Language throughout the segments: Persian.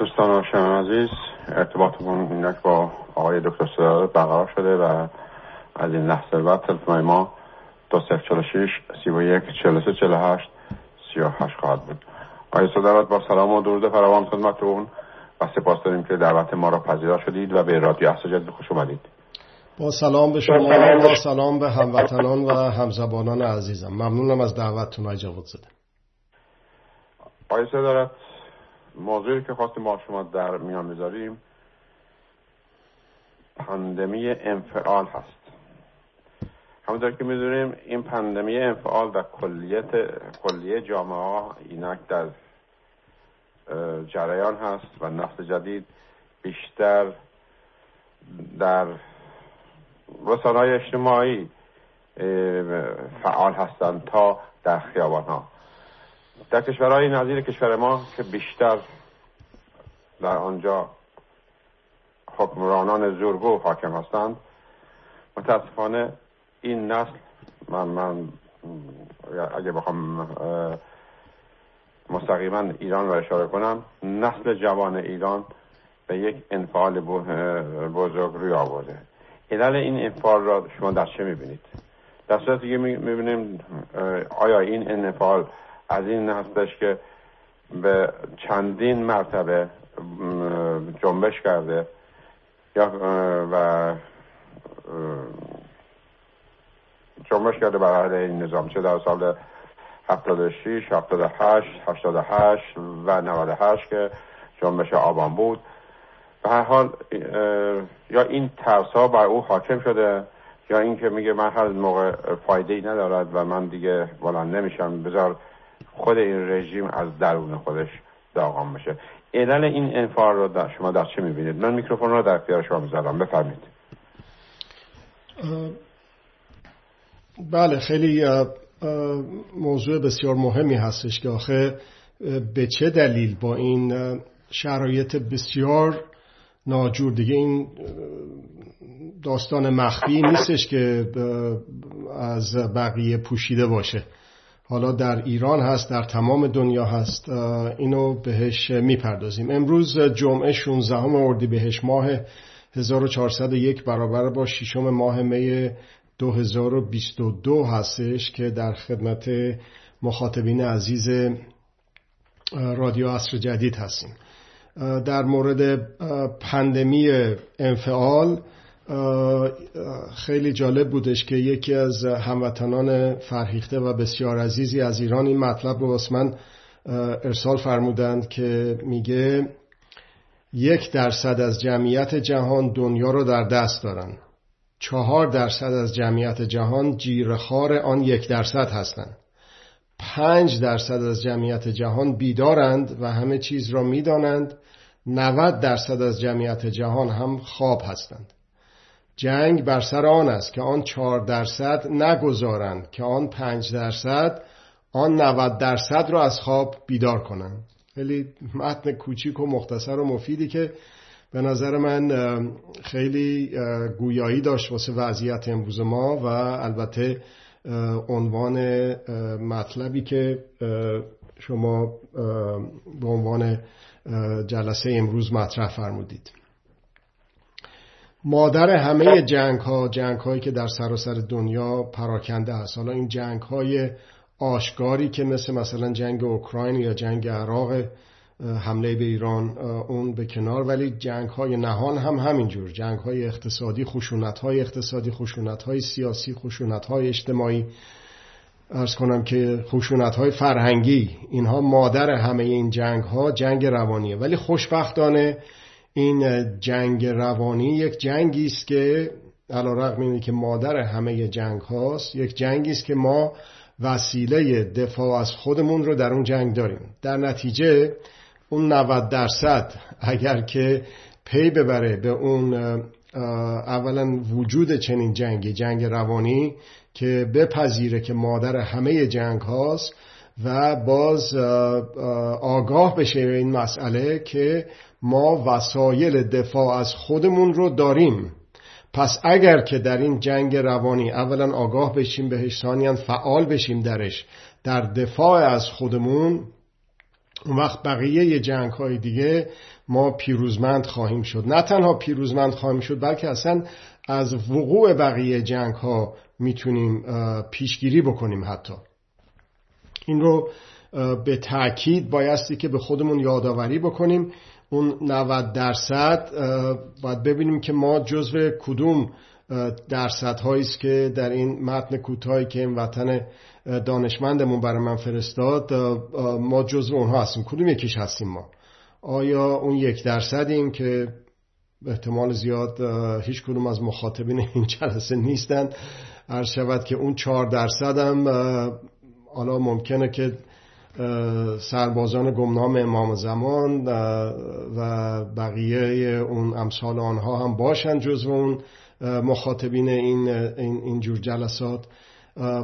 دوستان و عزیز ارتباطمون اینک با آقای دکتر صدارت برقرار شده و از این لحظه بعد تلفن ما دو سف چل شیش سی و یک چل سه چل هشت سی و هشت خواهد بود. آقای صدارت با سلام و درود فراوان خدمتتون و سپاس داریم که دعوت ما را پذیرا شدید و به رادیو جدید خوش اومدید. با سلام به شما و سلام. به هموطنان و همزبانان عزیزم. ممنونم از دعوتتون های جواد زده آقای صدارت موضوعی که خواستیم با شما در میان می‌ذاریم پندمی انفعال هست. همونطور که می‌دونیم این پندمی انفعال در کلیت کلیه جامعه ها اینک در جریان هست و نسل جدید بیشتر در رسانه اجتماعی فعال هستند تا در خیابان ها در کشورهای نظیر کشور ما که بیشتر در آنجا حکمرانان زورگو حاکم هستند متاسفانه این نسل من, من اگه بخوام مستقیما ایران رو اشاره کنم نسل جوان ایران به یک انفعال بزرگ روی آورده. علل این انفعال را شما در چه می‌بینید؟ در صورت دیگه می‌بینیم آیا این انفعال از این هستش که به چندین مرتبه جنبش کرده یا و جنبش کرده برای این نظام چه در سال 76 78 88 و 98 که جنبش آبان بود. به هر حال یا این ترس ها بر او حاکم شده یا اینکه میگه من هر موقع فایده ای ندارد و من دیگه بلند نمیشم. بذار خود این رژیم از درون خودش داغان بشه علل این انفعال رو در شما در چه می‌بینید؟ من میکروفون رو در اختیار شما می‌ذارم. بفرمید بله خیلی موضوع بسیار مهمی هستش که آخه به چه دلیل با این شرایط بسیار ناجور دیگه این داستان مخفی نیستش که از بقیه پوشیده باشه. حالا در ایران هست در تمام دنیا هست اینو بهش می‌پردازیم. امروز جمعه 16 اردیبهشت ماه 1401 برابر با ششم ماه می 2022 هستش که در خدمت مخاطبین عزیز رادیو عصر جدید هستیم. در مورد پندمی انفعال خیلی جالب بودش که یکی از هموطنان فرهیخته و بسیار عزیزی از ایران این مطلب رو من ارسال فرمودند که میگه یک درصد از جمعیت جهان دنیا رو در دست دارن. چهار درصد از جمعیت جهان جیرخار آن یک درصد هستند پنج درصد از جمعیت جهان بیدارند و همه چیز را می‌دانند. 90 درصد از جمعیت جهان هم خواب هستند. جنگ بر سر آن است که آن چهار درصد نگذارند که آن پنج درصد آن 90 درصد را از خواب بیدار کنند. خیلی متن کوچیک و مختصر و مفیدی که به نظر من خیلی گویایی داشت واسه وضعیت امروز ما و البته عنوان مطلبی که شما به عنوان جلسه امروز مطرح فرمودید. مادر همه جنگ ها جنگ هایی که در سراسر دنیا پراکنده هست حالا این جنگ های آشکاری که مثل مثلا جنگ اوکراین یا جنگ عراق حمله به ایران اون به کنار. ولی جنگ های نهان هم همینجور. جنگ های اقتصادی خشونت های اقتصادی خشونت های سیاسی خشونت های اجتماعی. ارز کنم که خشونت های فرهنگی. اینها مادر همه این جنگ ها جنگ روانیه. ولی خوشبختانه این جنگ روانی یک جنگی است که علیرغم اینه که مادر همه جنگ هاست یک جنگی است که ما وسیله دفاع از خودمون رو در اون جنگ داریم. در نتیجه اون 90 درصد اگر که پی ببره به اون اولا وجود چنین جنگی جنگ روانی که بپذیره که مادر همه جنگ هاست و باز آگاه بشه به این مسئله که ما وسایل دفاع از خودمون رو داریم. پس اگر که در این جنگ روانی اولا آگاه بشیم بهش ثانیا فعال بشیم درش در دفاع از خودمون اون وقت بقیه جنگ های دیگه ما پیروزمند خواهیم شد. نه تنها پیروزمند خواهیم شد بلکه اصلا از وقوع بقیه جنگ ها می‌تونیم پیشگیری بکنیم حتی. این رو به تاکید بایستی که به خودمون یادآوری بکنیم. اون 90 درصد باید ببینیم که ما جزو کدوم درصد است که در این متن کوتاهی که این وطن دانشمندمون برای من فرستاد ما جزو اونها هستیم. کدوم یکیش هستیم ما؟ آیا اون یک درصدیم که احتمال زیاد هیچ کدوم از مخاطبین این جلسه نیستن؟ هر شود که اون چهار درصد هم حالا ممکنه که سربازان گمنام امام زمان و بقیه اون امثال آنها هم باشن جزو اون مخاطبین این این جور جلسات.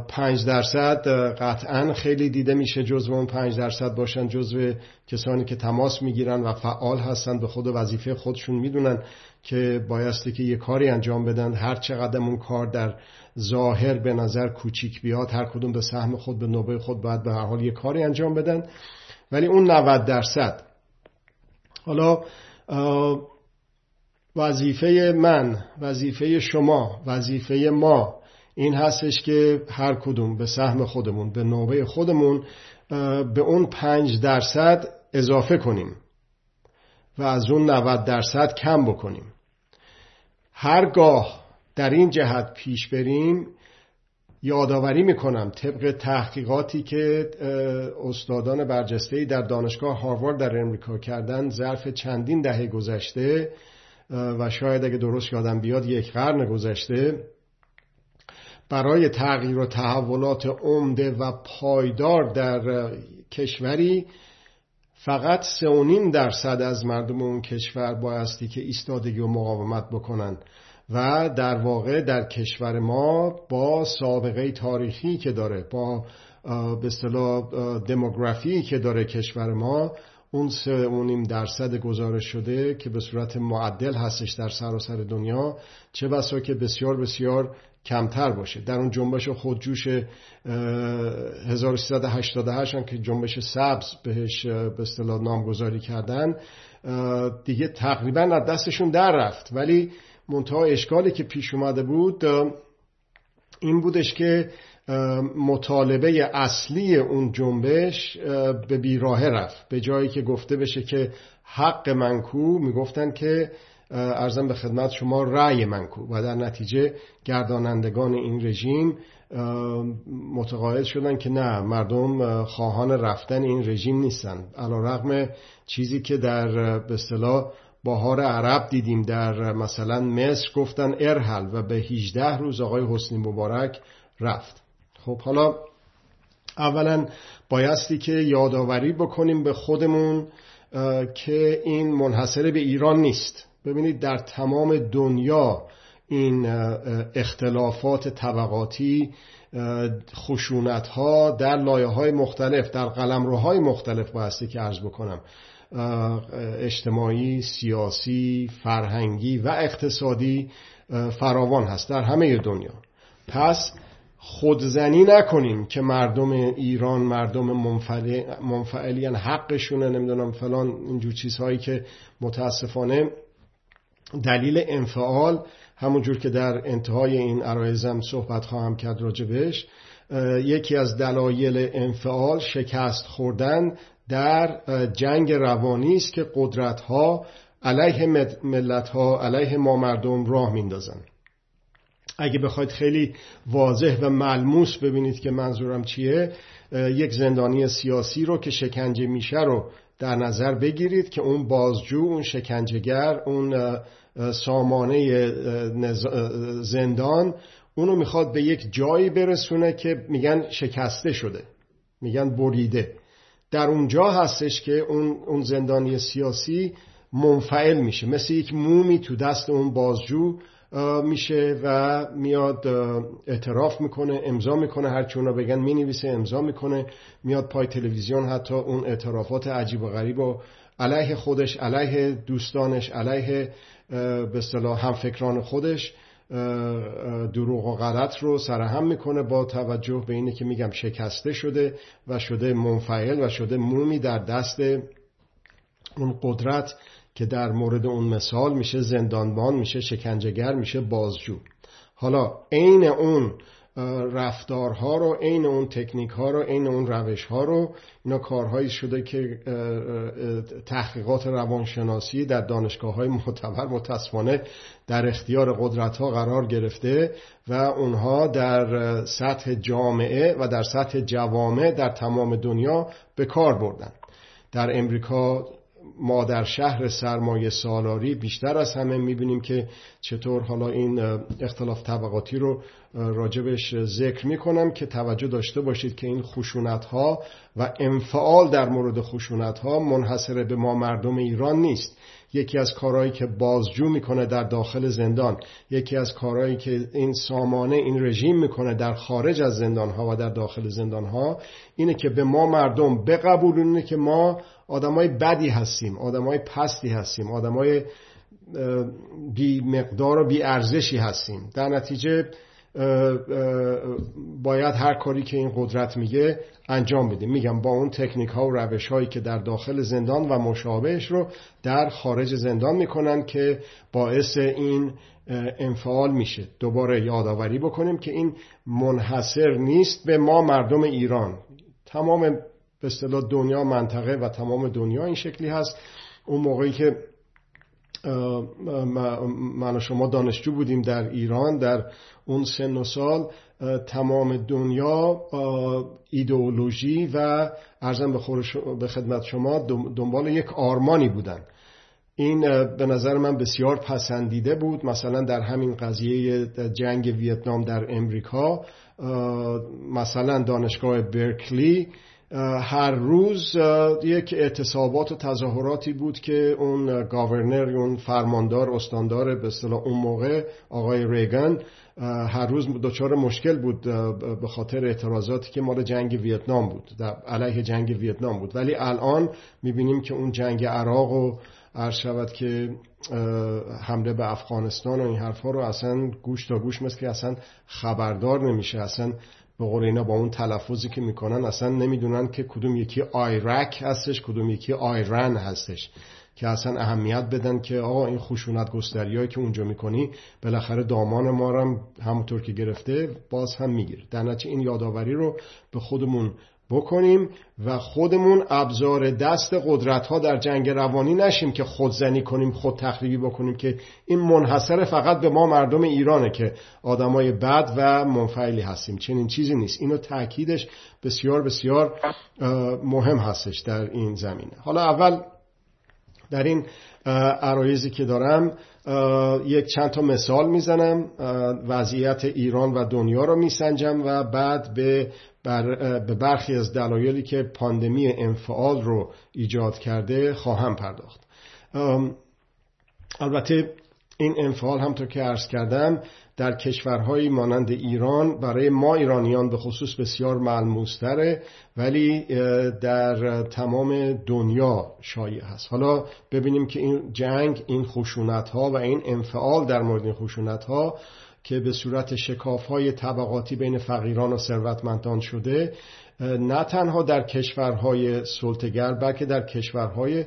پنج درصد قطعا خیلی دیده میشه جزو اون پنج درصد باشن جزو کسانی که تماس می‌گیرن و فعال هستن به خود وظیفه خودشون می‌دونن که بایستی که یه کاری انجام بدن هر چقدر اون کار در ظاهر به نظر کوچیک بیاد هر کدوم به سهم خود به نوبه خود باید به هر حال یه کاری انجام بدن. ولی اون 90 درصد. حالا وظیفه من وظیفه شما وظیفه ما این هستش که هر کدوم به سهم خودمون به نوبه خودمون به اون پنج درصد اضافه کنیم و از اون 90 درصد کم بکنیم. هرگاه در این جهت پیش بریم یادآوری می‌کنم طبق تحقیقاتی که استادان برجسته در دانشگاه هاروارد در امریکا کردن ظرف چندین دهه گذشته و شاید اگه درست یادم بیاد یک قرن گذشته برای تغییر و تحولات عمده و پایدار در کشوری فقط سه درصد از مردم اون کشور بایستی که ایستادگی و مقاومت بکنن. و در واقع در کشور ما با سابقه تاریخی که داره با به اصطلاح دموگرافی که داره کشور ما اون سه اونیم درصد گزارش شده که به صورت معدل هستش در سراسر دنیا چه بسا که بسیار بسیار کمتر باشه. در اون جنبش خودجوش 1388 هم که جنبش سبز بهش به اصطلاح نامگذاری کردن دیگه تقریبا از دستشون در رفت. ولی منتها اشکالی که پیش اومده بود این بودش که مطالبه اصلی اون جنبش به بیراه رفت. به جایی که گفته بشه که حق منکو می‌گفتن که ارزم به خدمت شما رأی منکو. و در نتیجه گردانندگان این رژیم متقاعد شدن که نه مردم خواهان رفتن این رژیم نیستن. علا رغم چیزی که در به بهار عرب دیدیم در مثلا مصر گفتن ارحل و به 18 روز آقای حسنی مبارک رفت. خب حالا اولا بایستی که یادآوری بکنیم به خودمون که این منحصره به ایران نیست. ببینید در تمام دنیا این اختلافات طبقاتی خشونت ها در لایه های مختلف در قلمروهای مختلف بایستی که عرض بکنم. اجتماعی، سیاسی، فرهنگی و اقتصادی فراوان هست در همه دنیا. پس خودزنی نکنیم که مردم ایران مردم منفعلی حقشونه نمی‌دونم فلان اینجور چیزهایی که متاسفانه دلیل انفعال همونجور که در انتهای این عرایزم صحبت خواهم کرد راجبش یکی از دلایل انفعال شکست خوردن در جنگ روانی است که قدرت ها علیه ملت ها علیه ما مردم راه میندازن اگه بخواید خیلی واضح و ملموس ببینید که منظورم چیه یک زندانی سیاسی رو که شکنجه میشه رو در نظر بگیرید که اون بازجو اون شکنجهگر اون سامانه زندان اونو می‌خواد به یک جایی برسونه که میگن شکسته شده میگن بریده. در اونجا هستش که اون, اون زندانی سیاسی منفعل میشه. مثل یک مومی تو دست اون بازجو میشه و میاد اعتراف می‌کنه امضا می‌کنه هرچی اونا بگن می‌نویسه امضا می‌کنه میاد پای تلویزیون حتی اون اعترافات عجیب و غریب و علیه خودش علیه دوستانش علیه به اصطلاح همفکران خودش دروغ و غلط رو سرهم می‌کنه با توجه به اینه که میگم شکسته شده و شده منفعل و شده مومی در دست اون قدرت که در مورد اون مثال میشه زندانبان میشه شکنجهگر میشه بازجو. حالا عین اون رفتارها رو عین اون تکنیک ها رو عین اون روش ها رو اینا کارهایی شده که تحقیقات روانشناسی در دانشگاه های معتبر متاسفانه در اختیار قدرت ها قرار گرفته و اونها در سطح جامعه و در سطح جوامع در تمام دنیا به کار بردن. در امریکا ما در شهر سرمایه سالاری بیشتر از همه می‌بینیم که چطور حالا این اختلاف طبقاتی رو راجبش ذکر می‌کنم که توجه داشته باشید که این خشونت ها و انفعال در مورد خشونت ها منحصر به ما مردم ایران نیست. یکی از کارهایی که بازجو می‌کنه در داخل زندان یکی از کارهایی که این سامانه این رژیم می‌کنه در خارج از زندان ها و در داخل زندان ها اینه که به ما مردم بقبولونه که ما آدمای بدی هستیم آدمای پستی هستیم آدمای بی مقدار و بی ارزشی هستیم. در نتیجه باید هر کاری که این قدرت میگه انجام بدیم میگم با اون تکنیک ها و روش هایی که در داخل زندان و مشابهش رو در خارج زندان می‌کنن که باعث این انفعال میشه. دوباره یادآوری بکنیم که این منحصر نیست به ما مردم ایران. تمام به اصطلاح دنیا منطقه و تمام دنیا این شکلی هست. اون موقعی که من و شما دانشجو بودیم در ایران در اون سن و سال تمام دنیا ایدئولوژی و ارزم به خدمت شما دنبال یک آرمانی بودن. این به نظر من بسیار پسندیده بود. مثلا در همین قضیه جنگ ویتنام در امریکا مثلا دانشگاه برکلی هر روز یک اعتصابات و تظاهراتی بود که اون گاورنر اون فرماندار استاندار به اصطلاح اون موقع آقای ریگن هر روز دچار مشکل بود به خاطر اعتراضاتی که مال جنگ ویتنام بود در علیه جنگ ویتنام بود. ولی الان می‌بینیم که اون جنگ عراق و عرض شود که حمله به افغانستان و این حرفها رو اصلا گوش تا گوش مثل که اصلا خبردار نمیشه اصلا به قول اینا با اون تلفظی که می‌کنن اصلا نمی‌دونن که کدوم یکی آیرک هستش کدوم یکی آیرن هستش که اصلا اهمیت بدن که آقا این خشونت گستریایی که اونجا می‌کنی بالاخره دامان ما هم همونطور که گرفته باز هم می‌گیره. در این یادآوری رو به خودمون بکنیم و خودمون ابزار دست قدرت ها در جنگ روانی نشیم که خودزنی کنیم خود تخریبی بکنیم که این منحصر فقط به ما مردم ایرانه که آدمای بد و منفعلی هستیم. چنین چیزی نیست. اینو تاکیدش بسیار بسیار مهم هستش در این زمینه. حالا اول در این عرایزی که دارم یک چند تا مثال می‌زنم. وضعیت ایران و دنیا رو میسنجم و بعد به, به برخی از دلایلی که پاندمی انفعال رو ایجاد کرده خواهم پرداخت. البته این انفعال همطور که عرض کردم در کشورهایی مانند ایران برای ما ایرانیان به خصوص بسیار ملموستره ولی در تمام دنیا شایع هست. حالا ببینیم که این جنگ این خشونت ها و این انفعال در مورد این خشونت ها که به صورت شکاف های طبقاتی بین فقیران و ثروتمندان شده نه تنها در کشورهای سلطگر بلکه در کشورهای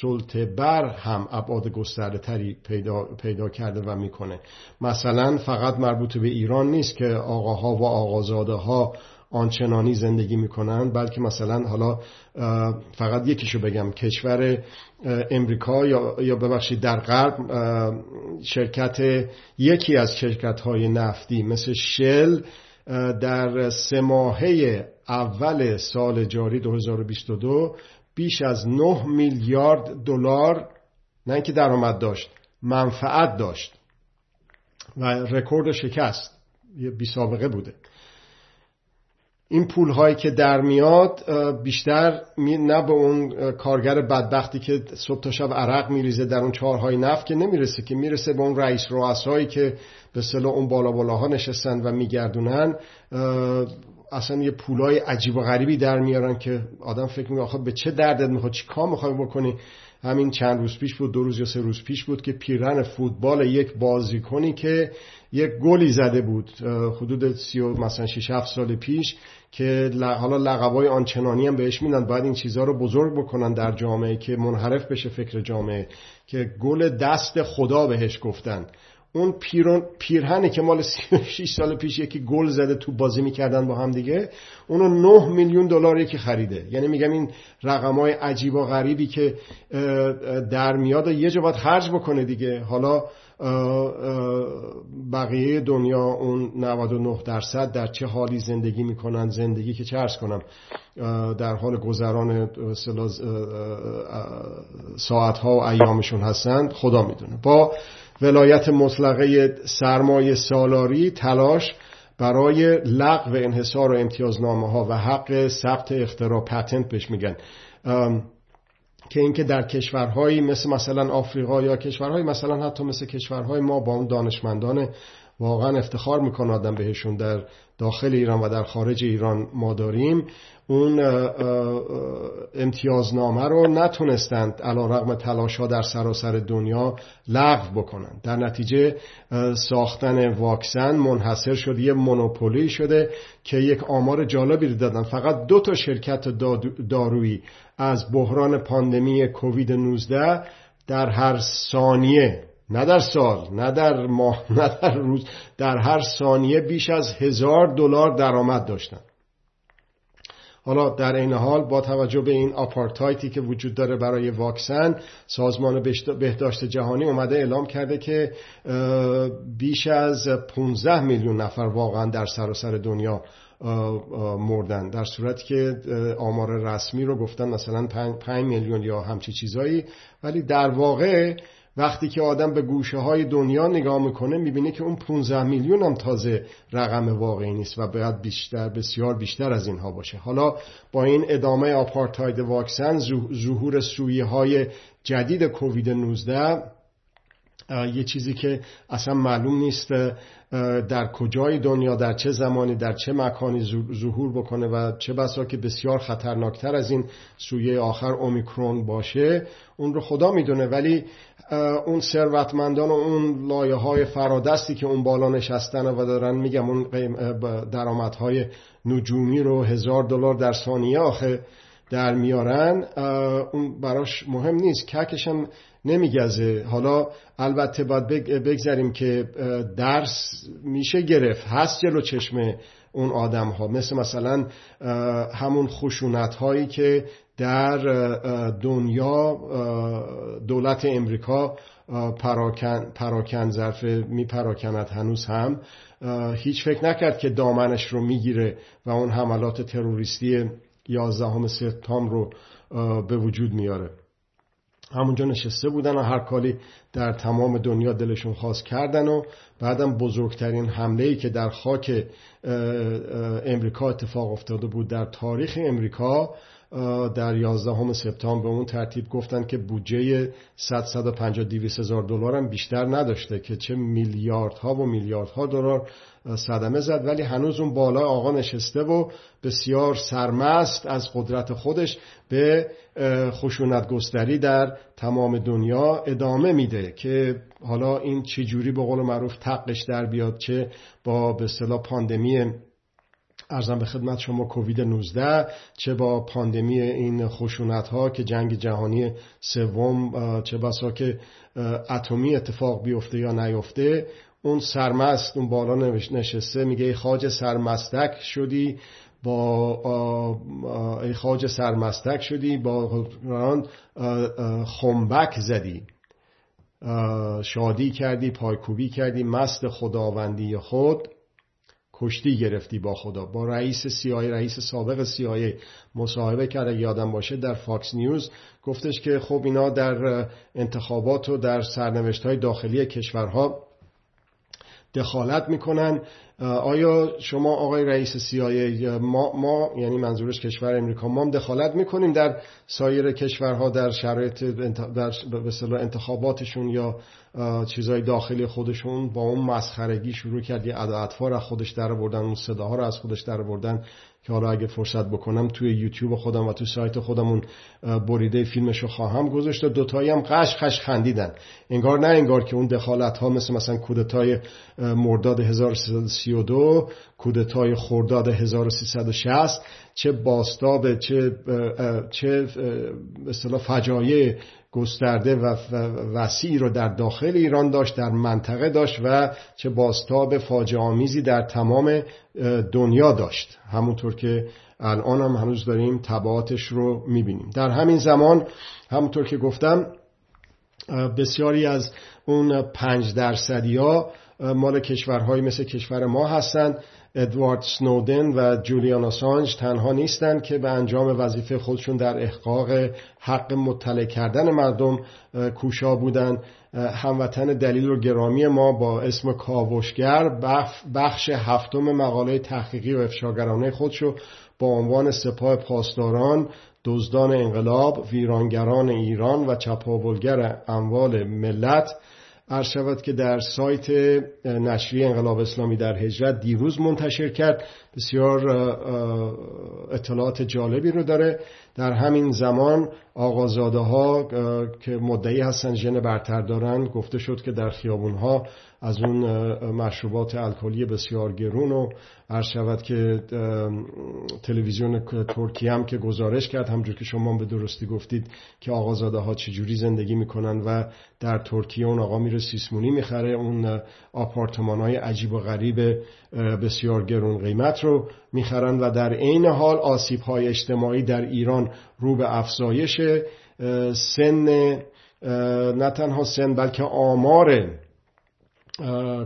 سلطه بر هم ابعاد گسترده تری پیدا, پیدا کرده و می‌کنه. مثلا فقط مربوط به ایران نیست که آقاها و آقازاده ها آنچنانی زندگی می‌کنن بلکه مثلا حالا فقط یکیشو بگم کشور امریکا یا, یا ببخشید در غرب شرکت یکی از شرکت های نفتی مثل شل در سه ماهه اول سال جاری 2022 بیش از 9 میلیارد دلار نه اینکه درآمد داشت منفعت داشت و رکورد شکست. یه بی سابقه بوده. این پول هایی که در میاد بیشتر نه به اون کارگر بدبختی که صبح تا شب عرق میریزه در اون چهارهای نفت که نمی‌رسه که می‌رسه به اون رئیس رؤسایی که به صلاح اون بالا بالاها نشستن و میگردونن. اصلا یه پولای عجیب و غریبی در میارن که آدم فکر می‌کنه آخه به چه دردت می‌خواد چی کار می‌خوای بکنی؟ همین چند روز پیش بود دو روز یا سه روز پیش بود که پیرن فوتبال یک بازیکنی که یک گلی زده بود حدود سی و مثلا 6 7 سال پیش که حالا لقبای آنچنانی هم بهش میدن باید این چیزها رو بزرگ بکنن در جامعه که منحرف بشه فکر جامعه که گل دست خدا بهش گفتن. اون پیرون پیرهنی که مال 36 سال پیش یکی گل زده تو بازی می‌کردن با هم دیگه اونو 9 میلیون دلار یکی خریده. یعنی میگم این رقمای عجیب و غریبی که در میاد یه جا باید خرج بکنه دیگه. حالا بقیه دنیا اون 99 درصد در چه حالی زندگی می‌کنن زندگی که چه ارز کنم در حال گذران ساعت ها و ایامشون هستند خدا می‌دونه. با ولایت مطلقه سرمایه سالاری تلاش برای لغو انحصار و امتیازنامه ها و حق ثبت اختراع پتنت بهش میگن. که اینکه در کشورهایی مثل مثلا آفریقا یا کشورهایی مثلا حتی مثل کشورهای ما با اون دانشمندان واقعا افتخار می‌کنه آدم بهشون در داخل ایران و در خارج ایران ما داریم. اون امتیازنامه رو نتونستند علا رقم تلاش ها در سراسر دنیا لغو بکنند. در نتیجه ساختن واکسن منحصر شده یه مونوپولی شده که یک آمار جالبی رو دادن. فقط دو تا شرکت دارویی از بحران پاندمی کووید 19 در هر ثانیه نه در سال نه در ماه نه در روز در هر ثانیه بیش از هزار دلار درآمد داشتن. حالا در این حال با توجه به این آپارتایتی که وجود داره برای واکسن سازمان بهداشت جهانی اومده اعلام کرده که بیش از 15 میلیون نفر واقعا در سراسر دنیا مردن. در صورتی که آمار رسمی رو گفتن مثلا 5 میلیون یا همچی چیزایی. ولی در واقع وقتی که آدم به گوشه های دنیا نگاه می‌کنه می‌بینه که اون 15 میلیون هم تازه رقم واقعی نیست و باید بیشتر بسیار بیشتر از اینها باشه. حالا با این ادامه آپارتاید واکسن ظهور سویه های جدید کووید 19 یه چیزی که اصلا معلوم نیست در کجای دنیا در چه زمانی در چه مکانی ظهور بکنه و چه بسا که بسیار خطرناکتر از این سویه آخر اومیکرون باشه اون رو خدا می‌دونه. ولی اون ثروتمندان و اون لایه های فرادستی که اون بالا نشستن و دارن میگم اون درآمدهای نجومی رو هزار دلار در ثانیه آخه در میارن اون براش مهم نیست. ککشم نمیگزه. حالا البته باید بگذاریم که درس میشه گرفت. هست جلو چشم اون آدم ها مثل مثلا همون خشونت هایی که در دنیا دولت امریکا پراکن, پراکن ظرف می پراکند هنوز هم هیچ فکر نکرد که دامنش رو می‌گیره و اون حملات تروریستی 11 سپتامبر رو به وجود میاره. همونجا نشسته بودن و هر کاری در تمام دنیا دلشون خواست کردن و بعدم بزرگترین حمله ای که در خاک امریکا اتفاق افتاده بود در تاریخ امریکا در 11 سپتامبر. به اون ترتیب گفتن که بودجه 100 150 200 هزار دلار هم بیشتر نداشته که چه میلیاردها و میلیاردها دلار صدمه زد ولی هنوز اون بالا آقا نشسته و بسیار سرمست از قدرت خودش به خشونت گستری در تمام دنیا ادامه میده که حالا این چجوری به قول معروف تقش در بیاد چه با به اصطلاح پاندمی ارزم به خدمت شما کووید 19 چه با پاندمی این خشونت ها که جنگ جهانی سوم چه بسا که اتمی اتفاق بیفته یا نیفته اون سرمست اون بالا نشسته میگه ای خاج سرمستک شدی با ای خاج سرمستک شدی با خنبک زدی. شادی کردی پایکوبی کردی مست خداوندی خود کشتی گرفتی با خدا. با رئیس سیای رئیس سابق سیای مصاحبه کرده یادم باشه در فاکس نیوز گفتش که خب اینا در انتخابات و در سرنوشت های داخلی کشورها دخالت می‌کنن. آیا شما آقای رئیس سیای ما, ما یعنی منظورش کشور امریکا ما هم دخالت می‌کنیم در سایر کشورها در شرایط در انتخاباتشون یا چیزای داخلی خودشون با اون مسخرگی شروع کرد. یه اطفار از خودش در بردن اون صداها رو از خودش در بردن که حالا اگه فرصت بکنم توی یوتیوب خودم و توی سایت خودمون بریده فیلمش رو خواهم گذاشت دوتایی هم قش خش خندیدن. انگار نه انگار که اون دخالت ها مثل مثلا کودتای مرداد 1332 کودتای خرداد 1360 چه باستاب چه چه مثلا فجایع گسترده و وسیع رو در داخل ایران داشت در منطقه داشت و چه باستاب فاجعه در تمام دنیا داشت. همونطور که الان هم هنوز داریم تبعاتش رو می‌بینیم. در همین زمان همونطور که گفتم بسیاری از اون پنج درصدی ها مال کشورهایی مثل کشور ما هستند ادوارد سنودن و جولیان آسانج تنها نیستند که به انجام وظیفه خودشون در احقاق حق مطلع کردن مردم کوشا بودند. هموطن دلیل و گرامی ما با اسم کاوشگر بخش هفتم مقاله تحقیقی و افشاگرانه خودشو با عنوان سپاه پاسداران دزدان انقلاب ویرانگران ایران و چپاولگر اموال ملت عرض شود که در سایت نشریه انقلاب اسلامی در هجرت دیروز منتشر کرد. بسیار اطلاعات جالبی رو داره. در همین زمان آقازاده ها که مدعی هستن ژن برتر دارن گفته شد که در خیابون ها از اون مشروبات الکلی بسیار گرون و عرض شود که تلویزیون ترکیه هم که گزارش کرد همجور که شما به درستی گفتید که آقازاده ها چجوری زندگی می‌کنن و در ترکیه اون آقا میره سیسمونی می‌خره اون آپارتمان های عجیب و غریب بسیار گرون قیمت رو می‌خرن و در عین حال آسیب های اجتماعی در ایران رو به افزایش سن نه تنها سن بلکه آمار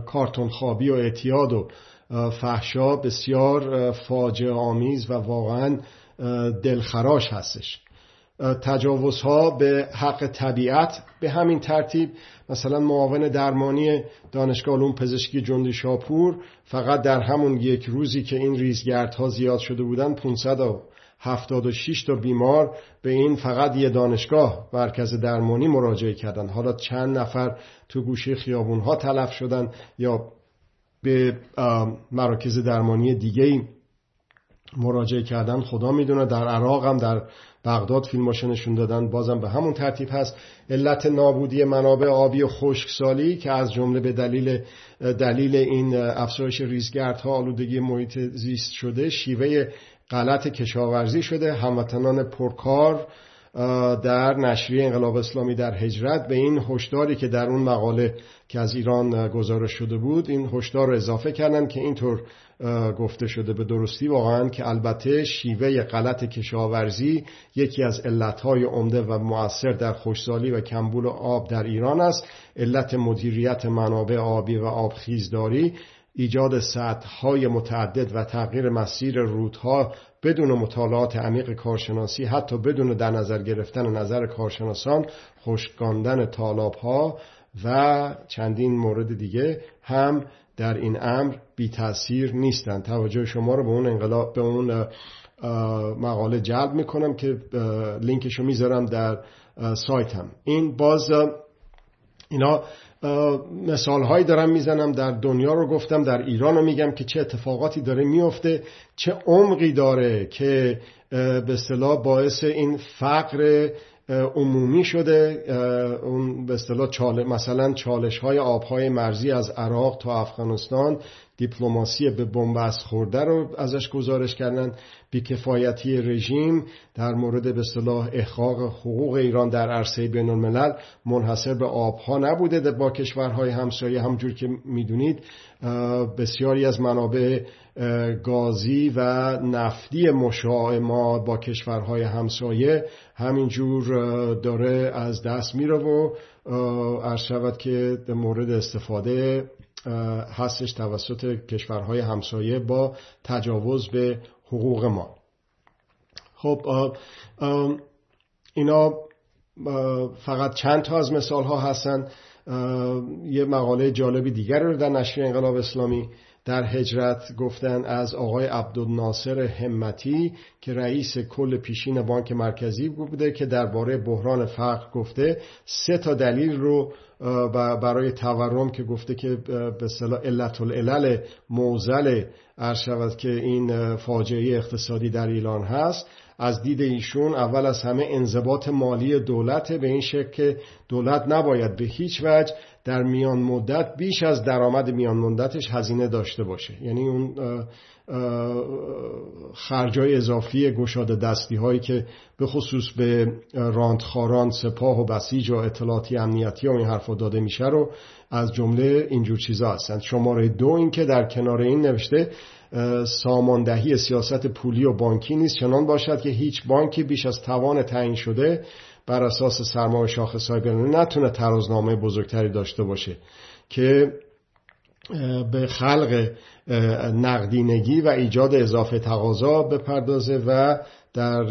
کارتون خوابی و اعتیاد و فحشا بسیار فاجعه آمیز و واقعا دلخراش هستش. تجاوزها به حق طبیعت به همین ترتیب مثلا معاون درمانی دانشگاه علوم پزشکی جندی شاپور فقط در همون یک روزی که این ریزگردها زیاد شده بودن 576 تا بیمار به این فقط یه دانشگاه مرکز درمانی مراجعه کردن. حالا چند نفر تو گوشه خیابون ها تلف شدن یا به مراکز درمانی دیگه مراجعه کردن خدا می‌دونه در عراق هم در بغداد فیلماشو نشون دادن. بازم به همون ترتیب هست. علت نابودی منابع آبی و خشکسالی که از جمله به دلیل دلیل این افزایش ریزگردها آلودگی محیط زیست شده شیوه غلط کشاورزی شده. هموطنان پرکار در نشریه انقلاب اسلامی در هجرت به این هشداری که در اون مقاله که از ایران گزارش شده بود این هشدار رو اضافه کردن که اینطور گفته شده به درستی. واقعا که البته شیوه غلط کشاورزی یکی از علتهای عمده و مؤثر در خوشسالی و کمبول آب در ایران است. علت مدیریت منابع آبی و آبخیزداری ایجاد سطحهای متعدد و تغییر مسیر رودها بدون مطالعات عمیق کارشناسی حتی بدون در نظر گرفتن نظر کارشناسان خشکاندن طالاب ها و چندین مورد دیگه هم در این امر بی تاثیر نیستند توجه شما رو به اون انقلاب به اون مقاله جلب می‌کنم که لینکشو می‌ذارم در سایتم. این باز اینا مثال هایی دارم می‌زنم در دنیا رو گفتم در ایران رو میگم که چه اتفاقاتی داره میفته چه عمقی داره که به اصطلاح باعث این فقر عمومی شده اون به اصطلاح چاله مثلا چالش های آبهای مرزی از عراق تا افغانستان دیپلماسی به بنبست خورده رو ازش گزارش کردن. بیکفایتی رژیم در مورد به اصطلاح احقاق حقوق ایران در عرصه بین الملل منحصر به آبها نبوده. با کشورهای همسایه همجور که می‌دونید بسیاری از منابع گازی و نفتی مشاع ما با کشورهای همسایه همینجور داره از دست میره و عرض شود که مورد استفاده هستش توسط کشورهای همسایه با تجاوز به حقوق ما. خب اینا فقط چند تا از مثال ها هستن یه مقاله جالبی دیگر رو در نشریه انقلاب اسلامی در هجرت گفتن از آقای عبدالناصر همتی که رئیس کل پیشین بانک مرکزی بوده که درباره بحران فقر گفته سه تا دلیل رو برای تورم که گفته که به صلاح علت العلل موزل شود که این فاجعه اقتصادی در ایران هست. از دید ایشون اول از همه انضباط مالی دولت به این شکل که دولت نباید به هیچ وجه در میان مدت بیش از درآمد میان مدتش هزینه داشته باشه. یعنی اون خرجای اضافی گشاده دستی هایی که به خصوص به راندخاران سپاه و بسیج و اطلاعاتی امنیتی و این حرفا داده میشه رو از جمله اینجور چیزا هستند شماره دو این که در کنار این نوشته ساماندهی سیاست پولی و بانکی نیست چنان باشد که هیچ بانکی بیش از توان تعیین شده بر اساس سرمایه شاخص های نتونه ترازنامه بزرگتری داشته باشه که به خلق نقدینگی و ایجاد اضافه تقاضا بپردازه و در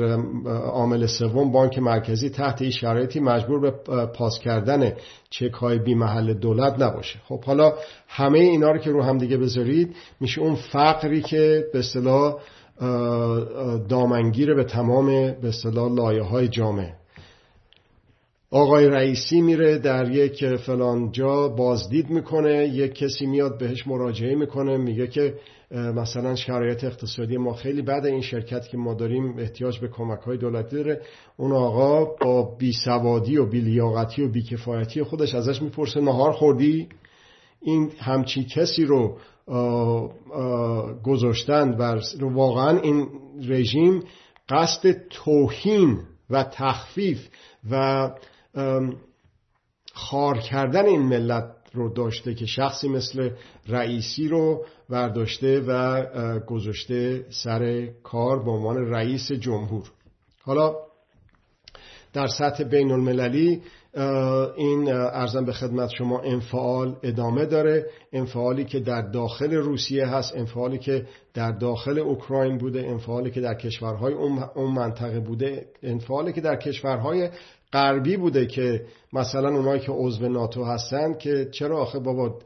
عامل سوم بانک مرکزی تحت این شرایطی مجبور به پاس کردن چک های بی محل دولت نباشه. خب حالا همه اینا رو که رو هم دیگه بذارید میشه اون فقری که به اصطلاح دامنگیر به تمام به اصطلاح لایه های جامعه آقای رئیسی میره در یک فلان جا بازدید می‌کنه یک کسی میاد بهش مراجعه می‌کنه میگه که مثلا شرایط اقتصادی ما خیلی بعد این شرکت که ما داریم احتیاج به کمک های دولتی داره. اون آقا با بیسوادی و بیلیاقتی و بیکفایتی خودش ازش می‌پرسه نهار خوردی؟ این همچی کسی رو گذاشتن و واقعا این رژیم قصد توهین و تخفیف و خار کردن این ملت رو داشته که شخصی مثل رئیسی رو برداشته و گذاشته سر کار به عنوان رئیس جمهور. حالا در سطح بین المللی این ارزم به خدمت شما انفعال ادامه داره. انفعالی که در داخل روسیه هست انفعالی که در داخل اوکراین بوده انفعالی که در کشورهای اون منطقه بوده انفعالی که در کشورهای غربی بوده که مثلا اونایی که عضو ناتو هستن که چرا آخه بابا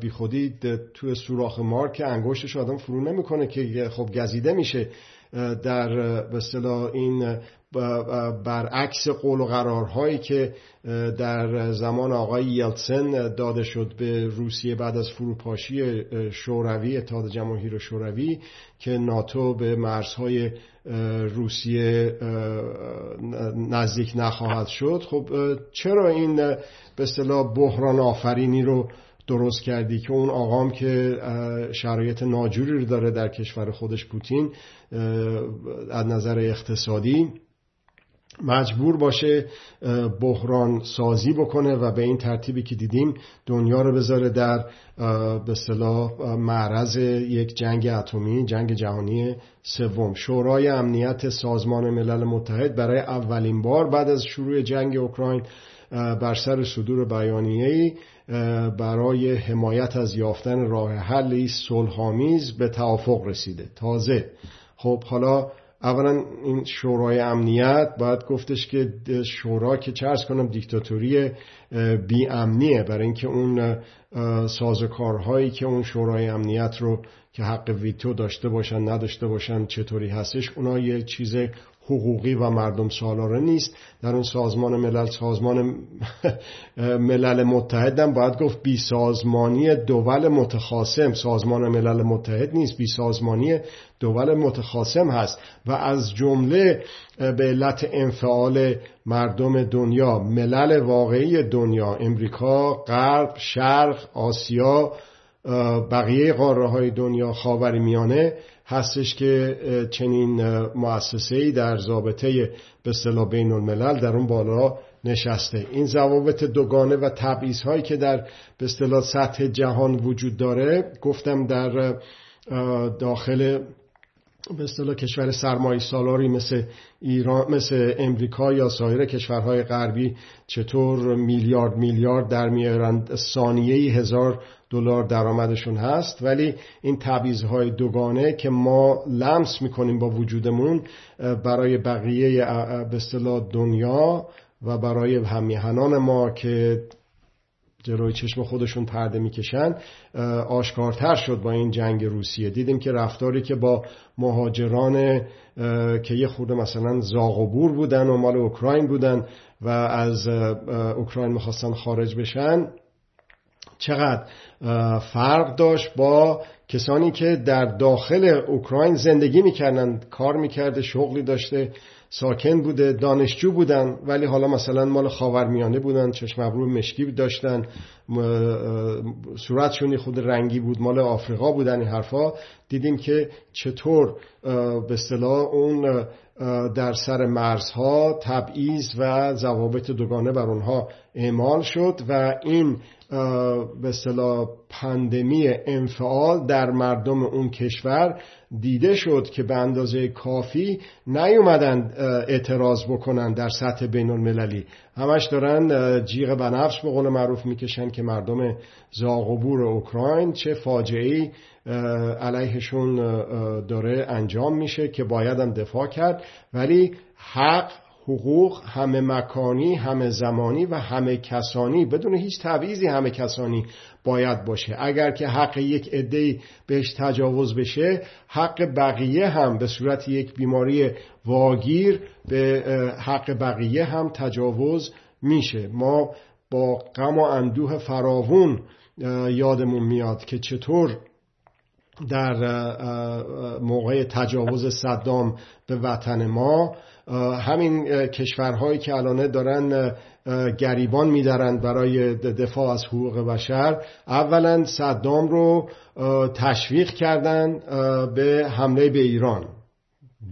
بی خودی تو سوراخ مار که انگشتش آدم فرو نمی‌کنه که خب گزیده میشه در به این برعکس قول و قرارهایی که در زمان آقای یلتسن داده شد به روسیه بعد از فروپاشی شوروی اتحاد جماهیر شوروی که ناتو به مرزهای روسیه نزدیک نخواهد شد. خب چرا این به اصطلاح بحران آفرینی رو درست کردی که اون آقام که شرایط ناجوری رو داره در کشور خودش پوتین از نظر اقتصادی مجبور باشه بحران سازی بکنه و به این ترتیبی که دیدیم دنیا رو بذاره در به صلاح معرض یک جنگ اتمی جنگ جهانی سوم. شورای امنیت سازمان ملل متحد برای اولین بار بعد از شروع جنگ اوکراین بر سر صدور بیانیه‌ای برای حمایت از یافتن راه حلی صلحآمیز به توافق رسیده. تازه. خب حالا اولا این شورای امنیت باید گفتش که شورا که چرس کنم دیکتاتوری بی امنیه برای اینکه اون سازکارهایی که اون شورای امنیت رو که حق ویتو داشته باشن نداشته باشن چطوری هستش اونا یه چیز حقوقی و مردم سالاره نیست. در اون سازمان ملل سازمان ملل متحد باید گفت بی سازمانی دول متخاصم. سازمان ملل متحد نیست بی سازمانی دول متخاصم هست. و از جمله به علت انفعال مردم دنیا ملل واقعی دنیا امریکا غرب شرق آسیا بقیه قاره های دنیا خاور میانه هستش که چنین مؤسسه‌ای در ضابطه به اصطلاح بین الملل در اون بالا نشسته. این ضوابط دوگانه و تبعیض هایی که در به اصطلاح سطح جهان وجود داره گفتم در داخل به اصطلاح کشور سرمایه سالاری مثل ایران مثل امریکا یا سایر کشورهای غربی چطور میلیارد میلیارد در میارند؟ ثانیه هزار دلار درآمدشون هست. ولی این های دوگانه که ما لمس می‌کنیم با وجودمون برای بقیه به اصطلاح دنیا و برای همیهنان ما که جلوی چشم خودشون پرده می‌کشن آشکارتر شد با این جنگ روسیه. دیدیم که رفتاری که با مهاجران که یه خورده مثلا زاغ و بور بودن و مال اوکراین بودن و از اوکراین می‌خواستن خارج بشن چقدر فرق داشت با کسانی که در داخل اوکراین زندگی می‌کردن کار می‌کرده شغلی داشته. ساکن بوده دانشجو بودن ولی حالا مثلا مال خاورمیانه بودن چشم ابرو مشکی داشتن صورتشون خود رنگی بود مال آفریقا بودن این حرفا. دیدیم که چطور به اصطلاح اون در سر مرزها تبعیض و ضوابط دوگانه بر اونها اعمال شد و این به اصطلاح پندمی انفعال در مردم اون کشور دیده شد که به اندازه کافی نیومدن اعتراض بکنن در سطح بین المللی همش دارن جیغ بنفش به قول معروف می‌کشن که مردم زاغبور اوکراین چه فاجعه علیهشون داره انجام میشه که بایدم دفاع کرد. ولی حق حقوق همه مکانی همه زمانی و همه کسانی. بدون هیچ تبعیضی همه کسانی باید باشه. اگر که حق یک عده بهش تجاوز بشه حق بقیه هم به صورت یک بیماری واگیر به حق بقیه هم تجاوز میشه. ما با غم و اندوه فراوون یادمون میاد که چطور در موقع تجاوز صدام به وطن ما همین کشورهایی که الانه دارن گریبان میدارند برای دفاع از حقوق بشر. اولا صدام رو تشویق کردن به حمله به ایران.